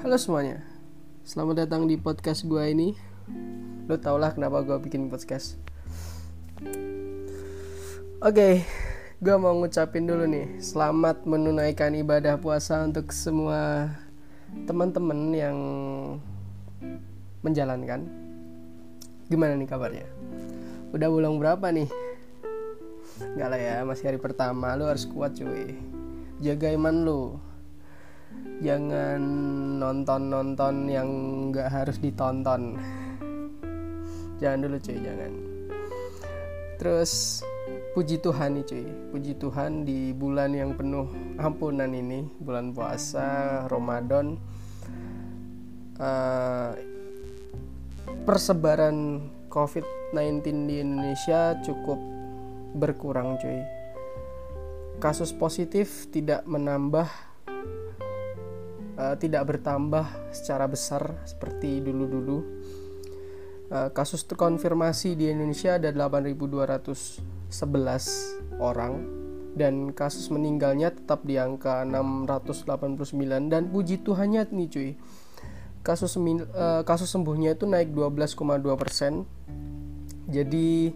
Halo semuanya, selamat datang di podcast gue ini. Lo tau lah kenapa gue bikin podcast. Oke, gue mau ngucapin dulu nih, selamat menunaikan ibadah puasa untuk semua teman-teman yang menjalankan. Gimana nih kabarnya? Udah bulan berapa nih? Gak lah ya, masih hari pertama, lo harus kuat cuy. Jaga iman lo jangan nonton-nonton yang nggak harus ditonton. Jangan dulu cuy jangan. Terus puji Tuhan nih cuy. Puji Tuhan di bulan yang penuh ampunan ini bulan puasa Ramadan uh, persebaran COVID-19 di Indonesia cukup berkurang cuy. Kasus positif tidak menambah uh, tidak bertambah secara besar seperti dulu-dulu. Uh, kasus terkonfirmasi di Indonesia ada 8.211 orang dan kasus meninggalnya tetap di angka 689 dan puji Tuhannya nih cuy. Kasus uh, kasus sembuhnya itu naik 12,2 persen. Jadi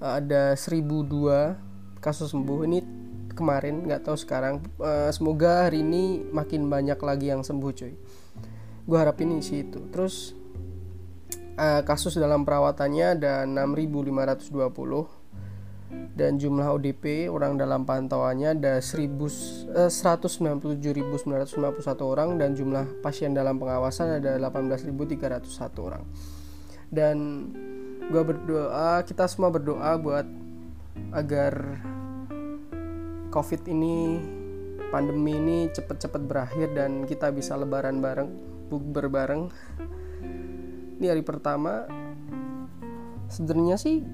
uh, ada 1002 kasus sembuh ini kemarin nggak tahu sekarang. Uh, semoga hari ini makin banyak lagi yang sembuh cuy. Gue harap ini sih itu. Terus uh, kasus dalam perawatannya ada 6.520 dan jumlah ODP orang dalam pantauannya ada 197.951 eh, orang dan jumlah pasien dalam pengawasan ada 18.301 orang. Dan gue berdoa kita semua berdoa buat agar covid ini pandemi ini cepet-cepet berakhir dan kita bisa lebaran bareng bukber bareng. Ini hari pertama sebenarnya sih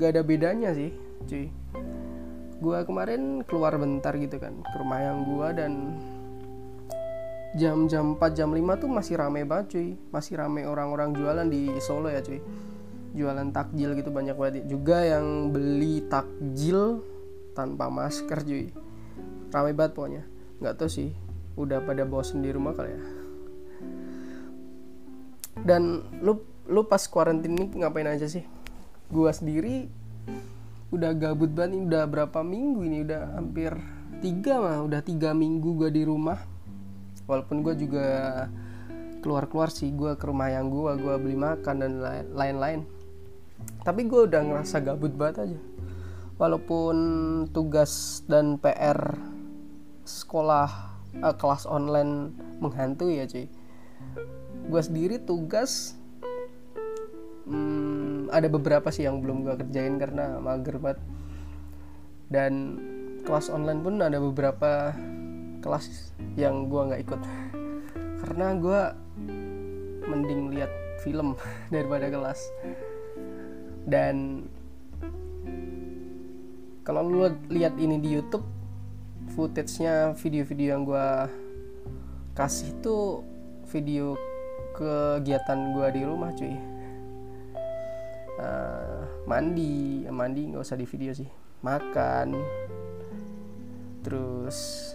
gak ada bedanya sih cuy. Gue kemarin keluar bentar gitu kan ke rumah yang gue dan jam-jam 4 jam 5 tuh masih rame banget cuy. Masih rame orang-orang jualan di Solo ya cuy. Jualan takjil gitu banyak banget. Juga yang beli takjil tanpa masker cuy. Ramai banget pokoknya. Nggak tahu sih udah pada bosen di rumah kali ya. Dan lu lu pas kuarantin ini ngapain aja sih? Gua sendiri udah gabut banget ini udah berapa minggu ini? Udah hampir tiga mah udah tiga minggu gua di rumah. Walaupun gua juga keluar-keluar sih gua ke rumah yang gua gua beli makan dan lain-lain. Tapi gue udah ngerasa gabut banget aja walaupun tugas dan PR sekolah uh, kelas online menghantui ya cuy. Gue sendiri tugas hmm, ada beberapa sih yang belum gue kerjain karena mager banget. Dan kelas online pun ada beberapa kelas yang gue nggak ikut. Karena gue mending lihat film daripada kelas. Dan kalau lu lihat ini di YouTube footage-nya video-video yang gue kasih itu video kegiatan gue di rumah cuy. Uh, mandi. Mandi nggak usah di video sih. Makan. Terus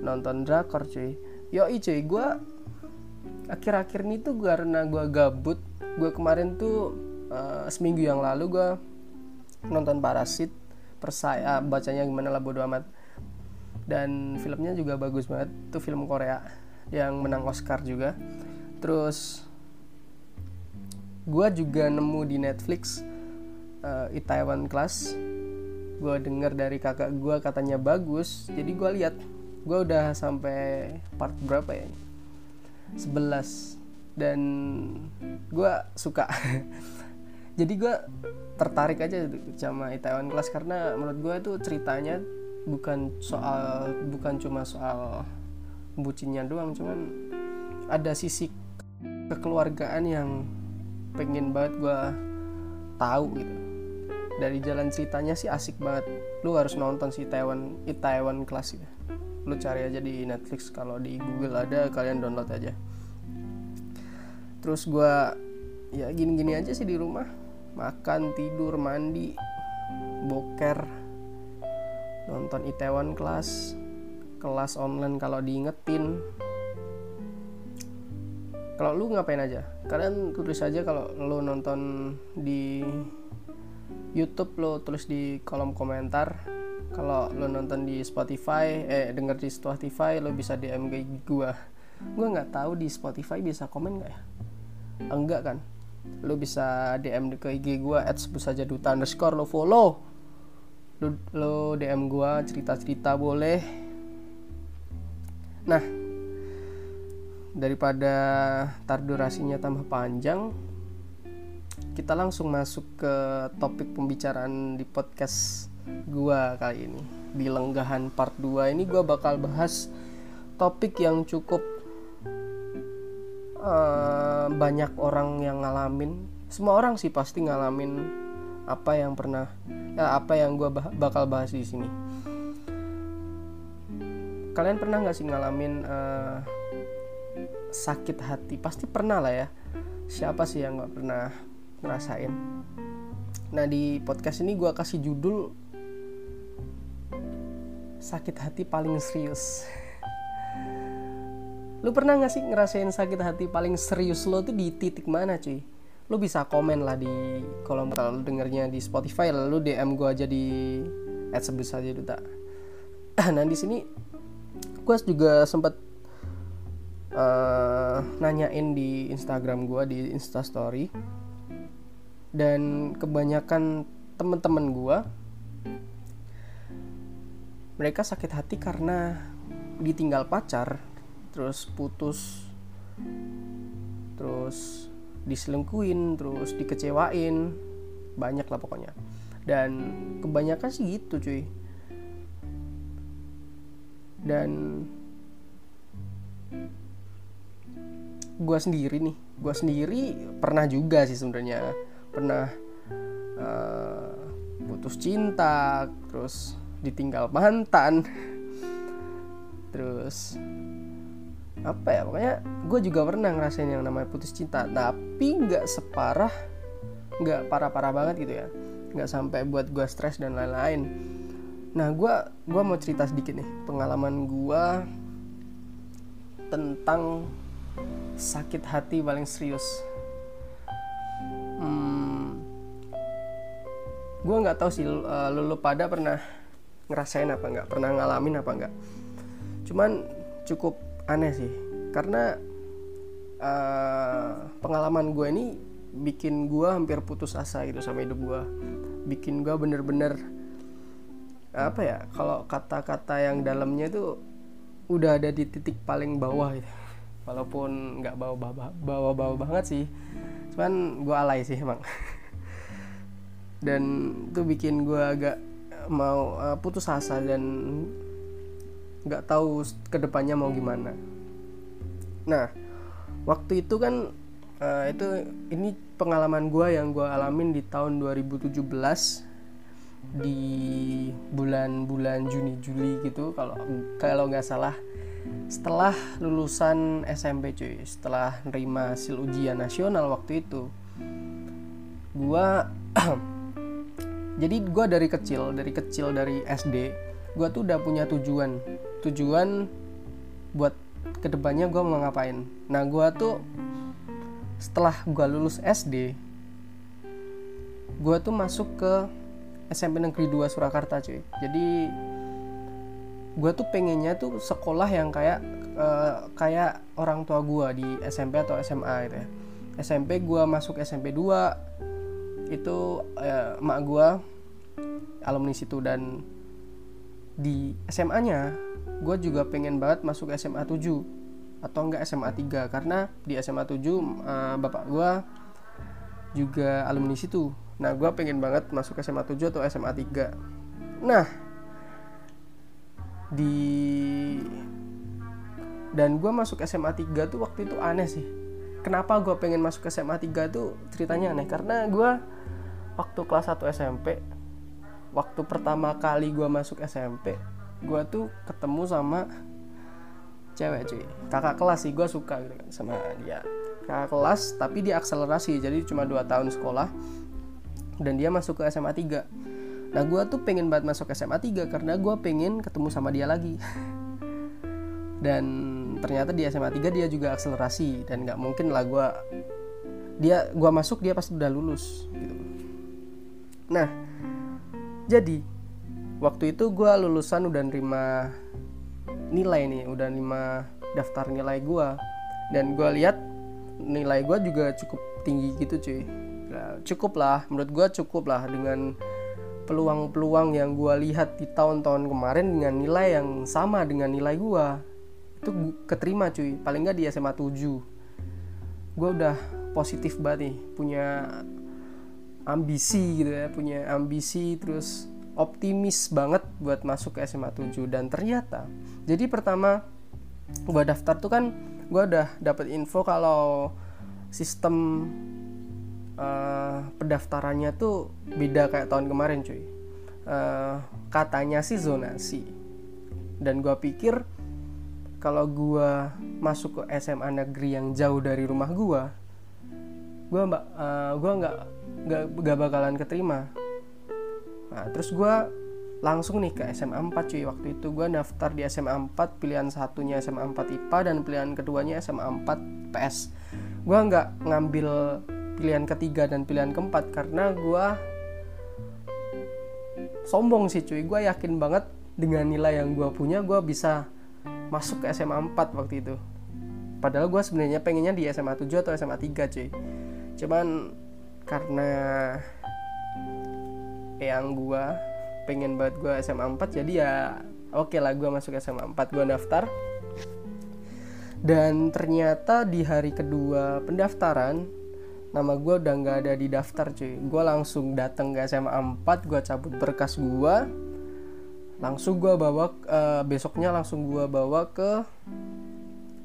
nonton drakor cuy. Yo cuy gue akhir-akhir ini tuh karena gue gabut gue kemarin tuh uh, seminggu yang lalu gue nonton Parasit persaya bacanya gimana lah bodo amat. Dan filmnya juga bagus banget itu film Korea yang menang Oscar juga. Terus gue juga nemu di Netflix uh, Itaewon Class. Gue denger dari kakak gue katanya bagus. Jadi gue lihat gue udah sampai part berapa ya 11 dan gue suka jadi gue tertarik aja sama Itaewon Class karena menurut gue itu ceritanya bukan soal bukan cuma soal bucinnya doang cuman ada sisi kekeluargaan yang pengen banget gue tahu gitu. Dari jalan ceritanya sih asik banget. Lu harus nonton si Taiwan Itaewon Class gitu lu cari aja di Netflix kalau di Google ada kalian download aja. Terus gue ya gini-gini aja sih di rumah makan tidur mandi boker nonton Itaewon Class kelas online kalau diingetin. Kalau lu ngapain aja? Kalian tulis aja kalau lu nonton di YouTube lo tulis di kolom komentar. Kalau lo nonton di Spotify eh denger di Spotify lo bisa DM ke gua. Gua nggak tahu di Spotify bisa komen nggak ya? Enggak kan lo bisa DM ke IG gua saja duta underscore lo follow. Lo, lo DM gua cerita-cerita boleh. Nah daripada tar durasinya tambah panjang kita langsung masuk ke topik pembicaraan di podcast gua kali ini. Di lenggahan part 2 ini gua bakal bahas topik yang cukup uh, banyak orang yang ngalamin. Semua orang sih pasti ngalamin apa yang pernah ya, apa yang gua bah bakal bahas di sini. Kalian pernah nggak sih ngalamin uh, sakit hati? Pasti pernah lah ya. Siapa sih yang nggak pernah ngerasain? Nah di podcast ini gue kasih judul sakit hati paling serius lu pernah gak sih ngerasain sakit hati paling serius lo tuh di titik mana cuy? Lu bisa komen lah di kolom kalau lu dengernya di Spotify lalu DM gue aja di sebut saja duta. Nah di sini gue juga sempat uh, nanyain di Instagram gue di Instastory. Dan kebanyakan teman-teman gue mereka sakit hati karena ditinggal pacar terus putus terus diselingkuin terus dikecewain banyak lah pokoknya. Dan kebanyakan sih gitu cuy. Dan gue sendiri nih gue sendiri pernah juga sih sebenarnya. Pernah uh, putus cinta terus ditinggal mantan terus apa ya pokoknya gue juga pernah ngerasain yang namanya putus cinta tapi nggak separah nggak parah-parah banget gitu ya. Nggak sampai buat gue stres dan lain-lain. Nah gue gua mau cerita sedikit nih pengalaman gue tentang sakit hati paling serius. Hmm, gue nggak tahu sih uh, lu, pada pernah ngerasain apa nggak? Pernah ngalamin apa nggak? Cuman cukup aneh sih. Karena uh, pengalaman gue ini bikin gue hampir putus asa gitu sama hidup gue bikin gue bener-bener apa ya kalau kata-kata yang dalamnya itu udah ada di titik paling bawah gitu. Walaupun nggak bawa bawa bawa bawa banget sih cuman gue alay sih emang. Dan itu bikin gue agak mau uh, putus asa dan nggak tahu ke depannya mau gimana. Nah waktu itu kan uh, itu ini pengalaman gue yang gue alamin di tahun 2017 di bulan-bulan Juni Juli gitu kalau kalau nggak salah. Setelah lulusan SMP cuy setelah nerima hasil ujian nasional waktu itu gua jadi gua dari kecil dari kecil dari SD gua tuh udah punya tujuan tujuan buat ke depannya gua mau ngapain. Nah gua tuh setelah gua lulus SD gua tuh masuk ke SMP Negeri 2 Surakarta cuy. Jadi gue tuh pengennya tuh sekolah yang kayak uh, kayak orang tua gue di SMP atau SMA gitu ya. SMP gue masuk SMP 2 itu uh, emak gue alumni situ dan di SMA nya gue juga pengen banget masuk SMA 7 atau enggak SMA 3 karena di SMA 7 uh, bapak gue juga alumni situ. Nah gue pengen banget masuk SMA 7 atau SMA 3 nah di dan gue masuk SMA 3 tuh waktu itu aneh sih. Kenapa gue pengen masuk SMA 3 tuh ceritanya aneh? Karena gue waktu kelas 1 SMP waktu pertama kali gue masuk SMP gue tuh ketemu sama cewek cuy. Kakak kelas sih gue suka gitu kan sama dia. Kakak kelas tapi dia akselerasi jadi cuma 2 tahun sekolah. Dan dia masuk ke SMA 3 Nah gue tuh pengen banget masuk SMA 3 karena gue pengen ketemu sama dia lagi. Dan ternyata di SMA 3 dia juga akselerasi dan nggak mungkin lah gue dia gua masuk dia pasti udah lulus gitu. Nah jadi waktu itu gue lulusan udah nerima nilai nih udah nerima daftar nilai gue dan gue lihat nilai gue juga cukup tinggi gitu cuy. Nah, cukup lah menurut gue cukup lah dengan peluang-peluang yang gue lihat di tahun-tahun kemarin dengan nilai yang sama dengan nilai gue itu keterima cuy. Paling nggak di SMA 7 gue udah positif banget nih punya ambisi gitu ya punya ambisi terus optimis banget buat masuk ke SMA 7 dan ternyata jadi pertama gue daftar tuh kan gue udah dapet info kalau sistem uh, pendaftarannya tuh beda kayak tahun kemarin cuy. Uh, katanya sih zonasi. Dan gue pikir kalau gue masuk ke SMA negeri yang jauh dari rumah gue gue mbak uh, gue nggak nggak bakalan keterima nah terus gue langsung nih ke SMA 4 cuy. Waktu itu gue daftar di SMA 4 pilihan satunya SMA 4 IPA dan pilihan keduanya SMA 4 PS gue nggak ngambil pilihan ketiga dan pilihan keempat karena gue sombong sih cuy. Gue yakin banget dengan nilai yang gue punya gue bisa masuk ke SMA 4 waktu itu. Padahal gue sebenarnya pengennya di SMA 7 atau SMA 3 cuy. Cuman karena yang gue pengen banget gue SMA 4 jadi ya oke okay lah gue masuk SMA 4 gue daftar. Dan ternyata di hari kedua pendaftaran nama gue udah nggak ada di daftar cuy. Gue langsung datang ke SMA 4 gue cabut berkas gue langsung gue bawa uh, besoknya langsung gue bawa ke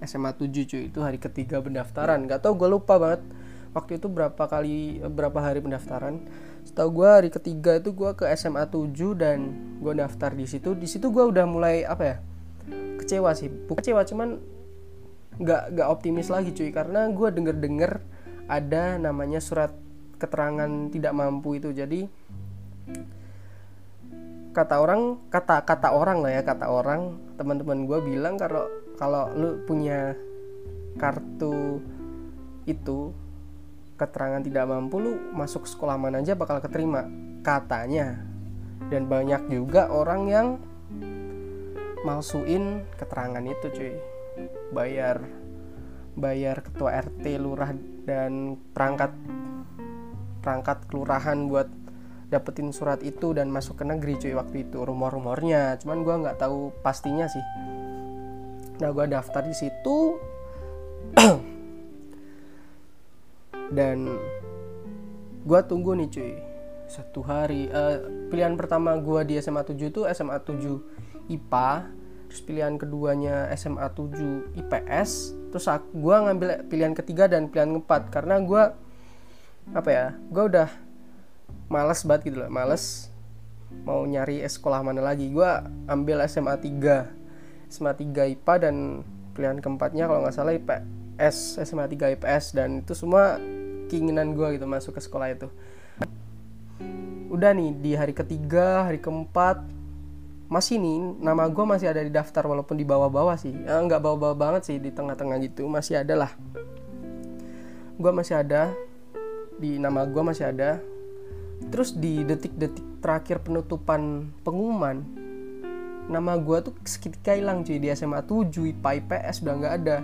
SMA 7 cuy. Itu hari ketiga pendaftaran. Gak tau gue lupa banget waktu itu berapa kali berapa hari pendaftaran setahu gue hari ketiga itu gue ke SMA 7 dan gue daftar di situ. Di situ gue udah mulai apa ya kecewa sih. Bukan kecewa cuman nggak nggak optimis lagi cuy. Karena gue denger denger ada namanya surat keterangan tidak mampu itu. Jadi kata orang kata kata orang lah ya kata orang teman-teman gue bilang kalau kalau lu punya kartu itu keterangan tidak mampu lu masuk sekolah mana aja bakal keterima katanya. Dan banyak juga orang yang malsuin keterangan itu cuy. Bayar bayar ketua RT lurah dan perangkat perangkat kelurahan buat dapetin surat itu dan masuk ke negeri cuy waktu itu rumor-rumornya. Cuman gue nggak tahu pastinya sih. Nah gue daftar di situ dan gue tunggu nih cuy. Satu hari uh, pilihan pertama gue di SMA 7 itu SMA 7 IPA terus pilihan keduanya SMA 7 IPS terus gue ngambil pilihan ketiga dan pilihan keempat karena gue apa ya gue udah males banget gitu loh males mau nyari sekolah mana lagi. Gue ambil SMA 3 SMA 3 IPA dan pilihan keempatnya kalau nggak salah IPS SMA 3 IPS dan itu semua keinginan gue gitu masuk ke sekolah itu. Udah nih di hari ketiga hari keempat masih nih nama gue masih ada di daftar walaupun di bawah-bawah sih. Eh, nggak bawah-bawah banget sih di tengah-tengah gitu masih ada lah. Gue masih ada di nama gue masih ada. Terus di detik-detik terakhir penutupan pengumuman nama gue tuh seketika hilang cuy. Di SMA 7 IPA IPS udah nggak ada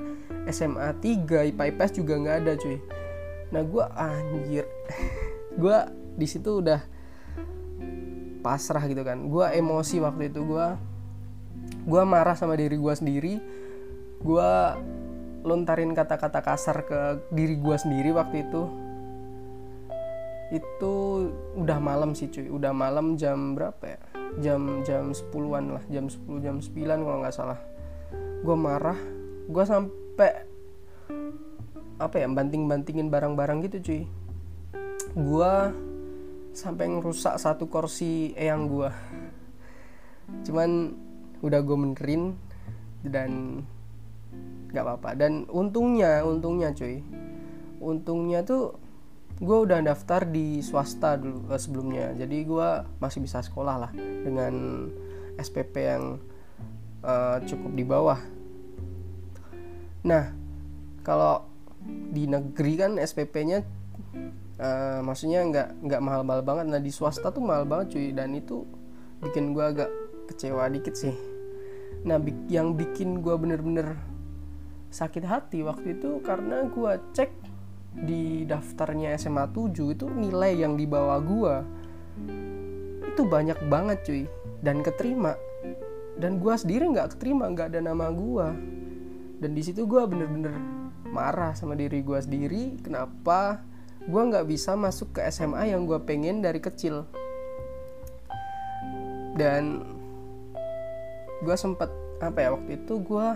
SMA 3 IPA IPS juga nggak ada cuy. Nah gue anjir. Gue di situ udah pasrah gitu kan. Gue emosi waktu itu. Gue gue marah sama diri gue sendiri. Gue lontarin kata-kata kasar ke diri gue sendiri waktu itu. Itu udah malam sih cuy. Udah malam jam berapa ya? Jam jam 10-an lah. Jam 10 jam 9 kalau nggak salah. Gue marah. Gue sampai apa ya banting-bantingin barang-barang gitu cuy. Gua sampai ngerusak satu kursi eyang gua. Cuman udah gue benerin dan nggak apa-apa. Dan untungnya untungnya cuy. Untungnya tuh gue udah daftar di swasta dulu uh, sebelumnya. Jadi gue masih bisa sekolah lah dengan SPP yang uh, cukup di bawah nah kalau di negeri kan SPP-nya uh, eh, maksudnya nggak nggak mahal-mahal banget. Nah di swasta tuh mahal banget cuy. Dan itu bikin gue agak kecewa dikit sih. Nah yang bikin gue bener-bener sakit hati waktu itu karena gue cek di daftarnya SMA 7 itu nilai yang dibawa gue itu banyak banget cuy. Dan keterima. Dan gue sendiri nggak keterima nggak ada nama gue dan di situ gue bener-bener marah sama diri gue sendiri kenapa gue nggak bisa masuk ke SMA yang gue pengen dari kecil. Dan gue sempet apa ya waktu itu gue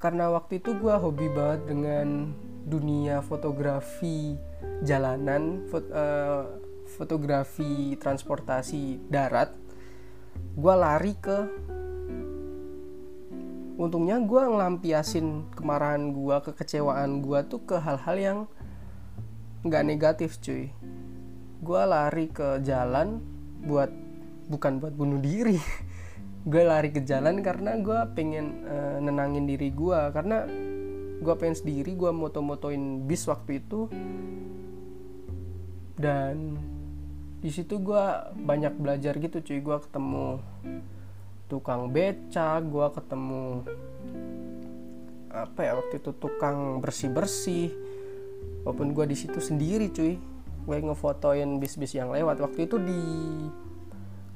karena waktu itu gue hobi banget dengan dunia fotografi jalanan fot, uh, fotografi transportasi darat. Gue lari ke untungnya gue ngelampiasin kemarahan gue kekecewaan gue tuh ke hal-hal yang nggak negatif cuy. Gue lari ke jalan buat bukan buat bunuh diri. Gue lari ke jalan karena gue pengen uh, nenangin diri gue karena gue pengen sendiri gue moto-motoin bis waktu itu. Dan di situ gue banyak belajar gitu cuy. Gue ketemu tukang beca gue ketemu apa ya waktu itu tukang bersih bersih walaupun gue di situ sendiri cuy. Gue ngefotoin bis-bis yang lewat. Waktu itu di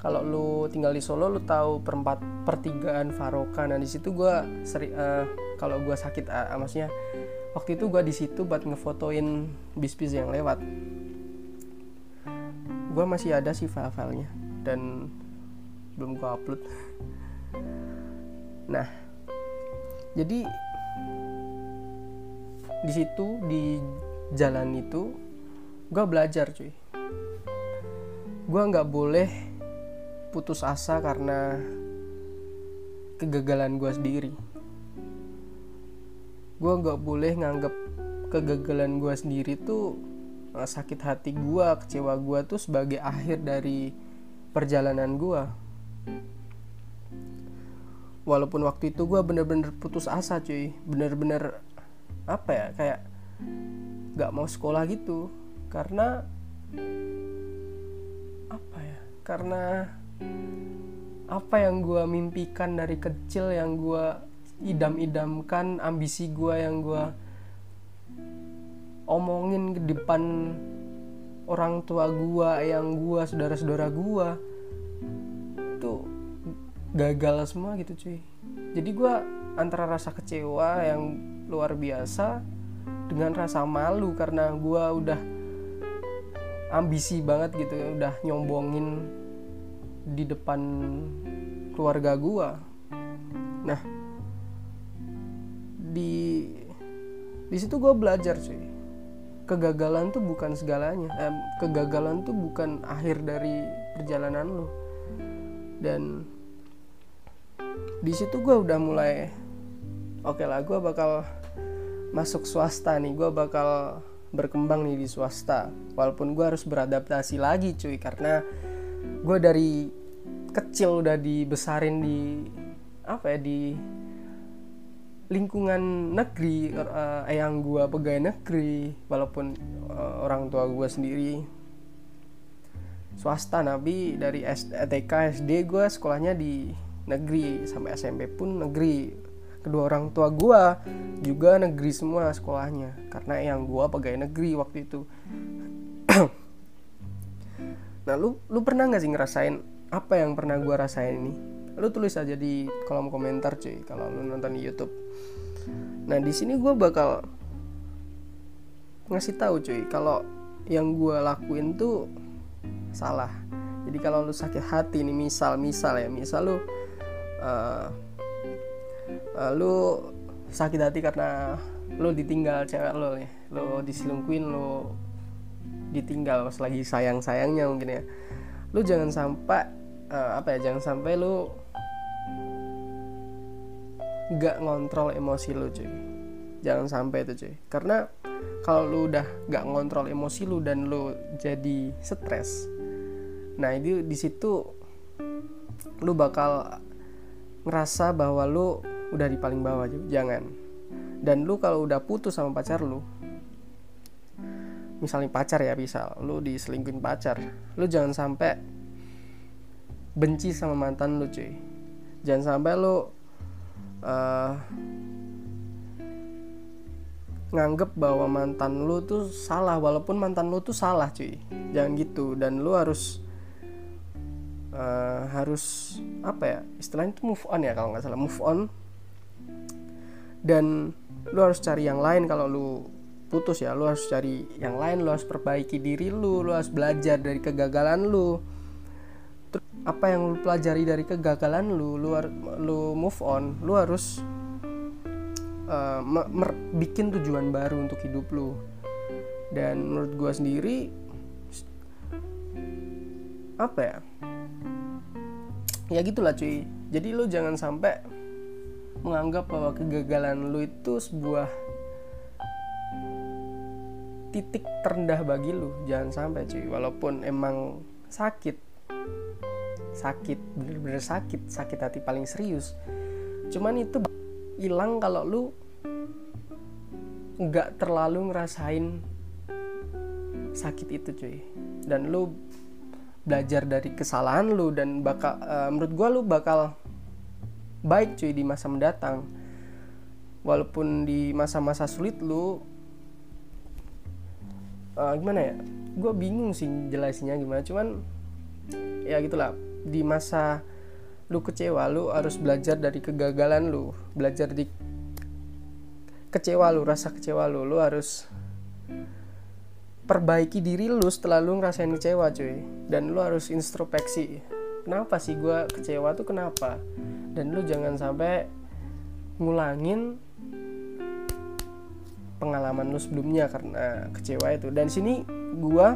kalau lu tinggal di Solo lu tahu perempat pertigaan Faroka. Nah di situ gue seri uh, kalau gue sakit uh, maksudnya waktu itu gue di situ buat ngefotoin bis-bis yang lewat. Gue masih ada sih file-filenya. Dan belum gue upload. Nah jadi di situ di jalan itu gue belajar cuy. Gue nggak boleh putus asa karena kegagalan gue sendiri. Gue nggak boleh nganggap kegagalan gue sendiri tuh eh, sakit hati gue kecewa gue tuh sebagai akhir dari perjalanan gue walaupun waktu itu gue bener-bener putus asa cuy. Bener-bener apa ya kayak gak mau sekolah gitu. Karena apa ya karena apa yang gue mimpikan dari kecil yang gue idam-idamkan ambisi gue yang gue omongin ke depan orang tua gue yang gue saudara-saudara gue tuh gagal semua gitu cuy. Jadi gue antara rasa kecewa yang luar biasa dengan rasa malu karena gue udah ambisi banget gitu udah nyombongin di depan keluarga gue nah di di situ gue belajar cuy. Kegagalan tuh bukan segalanya eh, kegagalan tuh bukan akhir dari perjalanan lo dan di situ gue udah mulai oke okay lah gue bakal masuk swasta nih gue bakal berkembang nih di swasta. Walaupun gue harus beradaptasi lagi cuy karena gue dari kecil udah dibesarin di apa ya di lingkungan negeri uh, yang gue pegawai negeri walaupun uh, orang tua gue sendiri swasta nabi dari TK SD gue sekolahnya di negeri sampai SMP pun negeri. Kedua orang tua gue juga negeri semua sekolahnya karena yang gue pegawai negeri waktu itu. Nah lu lu pernah nggak sih ngerasain apa yang pernah gue rasain ini? Lu tulis aja di kolom komentar cuy kalau lu nonton di YouTube. Nah di sini gue bakal ngasih tahu cuy kalau yang gue lakuin tuh salah. Jadi kalau lu sakit hati nih misal misal ya misal lu uh, uh, lu sakit hati karena lu ditinggal cewek lo nih lu diselingkuin lu ditinggal pas lagi sayang sayangnya mungkin ya. Lu jangan sampai uh, apa ya jangan sampai lu gak ngontrol emosi lu cuy jangan sampai itu cuy. Karena kalau lu udah gak ngontrol emosi lu dan lu jadi stres nah itu di situ lu bakal ngerasa bahwa lu udah di paling bawah jangan. Dan lu kalau udah putus sama pacar lu misalnya pacar ya bisa lu diselingkuhin pacar lu jangan sampai benci sama mantan lu cuy. Jangan sampai lu uh, nganggep bahwa mantan lu tuh salah walaupun mantan lu tuh salah cuy. Jangan gitu. Dan lu harus uh, harus apa ya istilahnya itu move on ya kalau nggak salah. Move on. Dan lu harus cari yang lain kalau lu putus ya. Lu harus cari yang lain lu harus perbaiki diri lu lu harus belajar dari kegagalan lu. Apa yang lu pelajari dari kegagalan lu lu lu move on lu harus uh, bikin tujuan baru untuk hidup lu. Dan menurut gue sendiri apa ya? Ya gitulah cuy. Jadi lu jangan sampai menganggap bahwa kegagalan lu itu sebuah titik terendah bagi lu. Jangan sampai cuy. Walaupun emang sakit. Sakit bener-bener sakit. Sakit hati paling serius. Cuman itu hilang kalau lu nggak terlalu ngerasain sakit itu cuy. Dan lu belajar dari kesalahan lu dan bakal uh, menurut gua lu bakal baik cuy di masa mendatang. Walaupun di masa-masa sulit lu uh, gimana ya gue bingung sih jelasinnya gimana. Cuman ya gitulah di masa lu kecewa lu harus belajar dari kegagalan lu. Belajar di kecewa lu rasa kecewa lu. Lu harus perbaiki diri lu setelah lu ngerasain kecewa cuy. Dan lu harus introspeksi kenapa sih gue kecewa tuh kenapa? Dan lu jangan sampai ngulangin pengalaman lu sebelumnya karena kecewa itu. Dan sini gue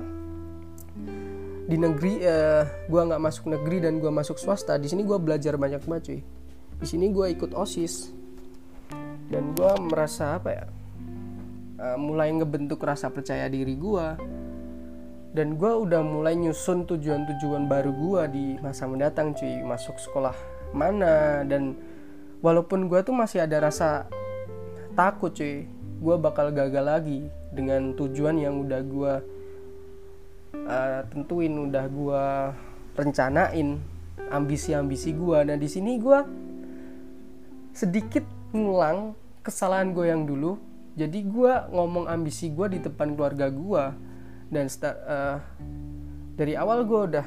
di negeri uh, gue nggak masuk negeri dan gue masuk swasta di sini gue belajar banyak banget cuy. Di sini gue ikut osis. Dan gue merasa apa ya uh, mulai ngebentuk rasa percaya diri gue dan gue udah mulai nyusun tujuan-tujuan baru gue di masa mendatang cuy. Masuk sekolah mana dan walaupun gue tuh masih ada rasa takut cuy gue bakal gagal lagi dengan tujuan yang udah gue uh, tentuin udah gue rencanain ambisi-ambisi gue nah di sini gue sedikit ngulang kesalahan gue yang dulu. Jadi gue ngomong ambisi gue di depan keluarga gue dan uh, dari awal gue udah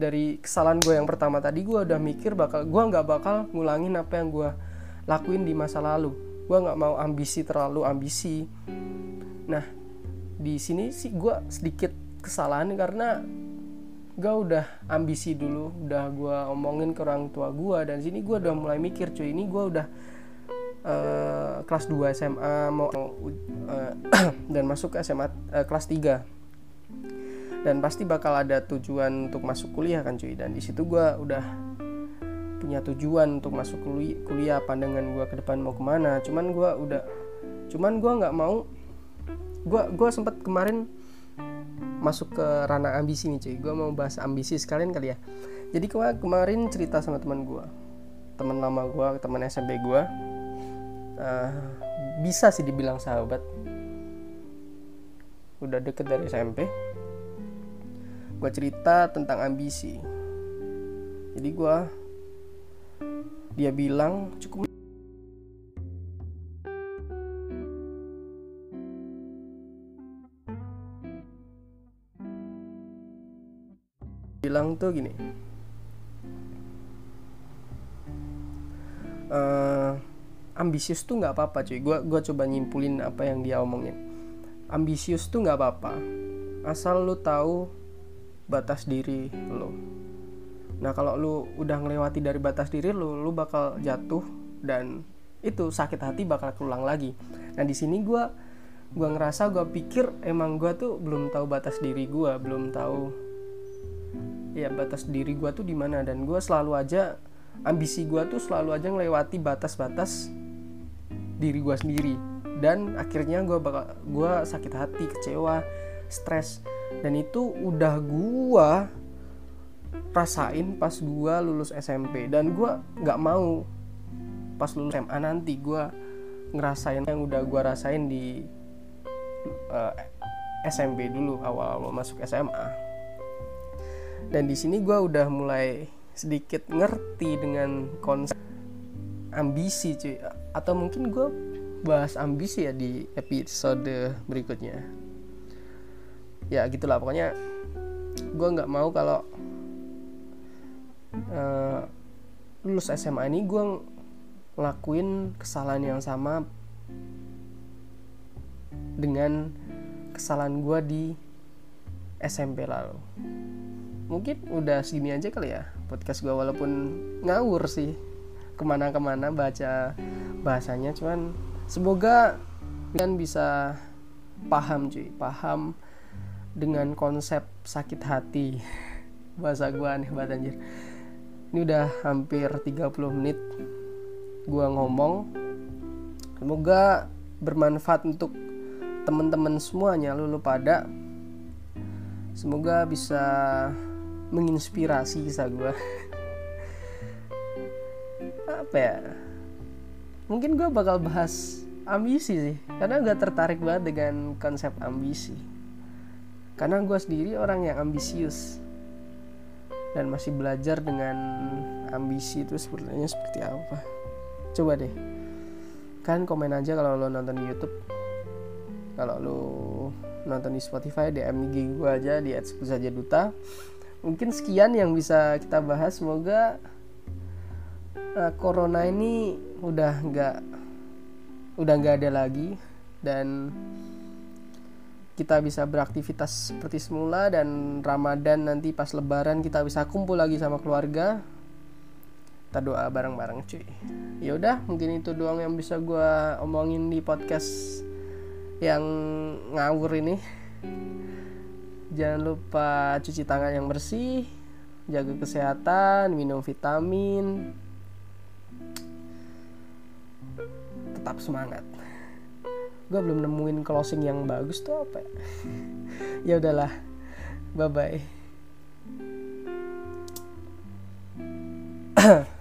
dari kesalahan gue yang pertama tadi gue udah mikir bakal gue nggak bakal ngulangin apa yang gue lakuin di masa lalu. Gue nggak mau ambisi terlalu ambisi. Nah di sini sih gue sedikit kesalahan karena gue udah ambisi dulu udah gue omongin ke orang tua gue dan sini gue udah mulai mikir cuy. Ini gue udah uh, kelas 2 SMA mau uh, dan masuk ke SMA uh, eh, kelas 3 dan pasti bakal ada tujuan untuk masuk kuliah kan cuy. Dan di situ gue udah punya tujuan untuk masuk kuliah, pandangan gue ke depan mau ke mana. Cuman gue udah cuman gue nggak mau gue gue sempat kemarin masuk ke ranah ambisi nih cuy. Gue mau bahas ambisi sekalian kali ya. Jadi kemarin kemarin cerita sama teman gue teman lama gue teman SMP gue uh, bisa sih dibilang sahabat. Udah deket dari SMP gue cerita tentang ambisi. Jadi gue dia bilang cukup bilang tuh gini. Uh, ambisius tuh nggak apa-apa cuy. Gue gua coba nyimpulin apa yang dia omongin. Ambisius tuh nggak apa-apa asal lu tahu batas diri lo nah kalau lu udah ngelewati dari batas diri lu lu bakal jatuh dan itu sakit hati bakal keulang lagi. Nah di sini gue gue ngerasa gue pikir emang gue tuh belum tahu batas diri gue belum tahu ya batas diri gue tuh di mana. Dan gue selalu aja ambisi gue tuh selalu aja ngelewati batas-batas diri gue sendiri. Dan akhirnya gue bakal gue sakit hati kecewa stres. Dan itu udah gue rasain pas gue lulus SMP dan gue nggak mau pas lulus SMA nanti gue ngerasain yang udah gue rasain di uh, eh, SMP dulu awal-awal masuk SMA dan di sini gue udah mulai sedikit ngerti dengan konsep ambisi cuy. Atau mungkin gue bahas ambisi ya di episode berikutnya. Ya gitulah. Pokoknya gue nggak mau kalau uh, lulus SMA ini gue ngelakuin kesalahan yang sama dengan kesalahan gue di SMP lalu mungkin udah segini aja kali ya podcast gue walaupun ngawur sih. Ke mana-kemana baca bahasanya cuman semoga kalian bisa paham cuy. Paham dengan konsep sakit hati. Bahasa gue aneh banget anjir. Ini udah hampir 30 menit gue ngomong. Semoga bermanfaat untuk teman-teman semuanya lulu pada. Semoga bisa menginspirasi kisah gue apa ya? Mungkin gue bakal bahas ambisi sih karena gue tertarik banget dengan konsep ambisi. Karena gue sendiri orang yang ambisius dan masih belajar dengan ambisi itu sebenarnya seperti apa. Coba deh kan komen aja kalau lo nonton di YouTube. Kalau lo nonton di Spotify DM IG gue aja di saja duta mungkin sekian yang bisa kita bahas. Semoga uh, corona ini udah nggak udah nggak ada lagi dan kita bisa beraktivitas seperti semula dan Ramadan nanti pas Lebaran kita bisa kumpul lagi sama keluarga. Kita doa bareng-bareng cuy. Ya udah mungkin itu doang yang bisa gue omongin di podcast yang ngawur ini jangan lupa cuci tangan yang bersih jaga kesehatan minum vitamin. Tetap semangat. Gue belum nemuin closing yang bagus tuh apa ya, ya udahlah. Bye bye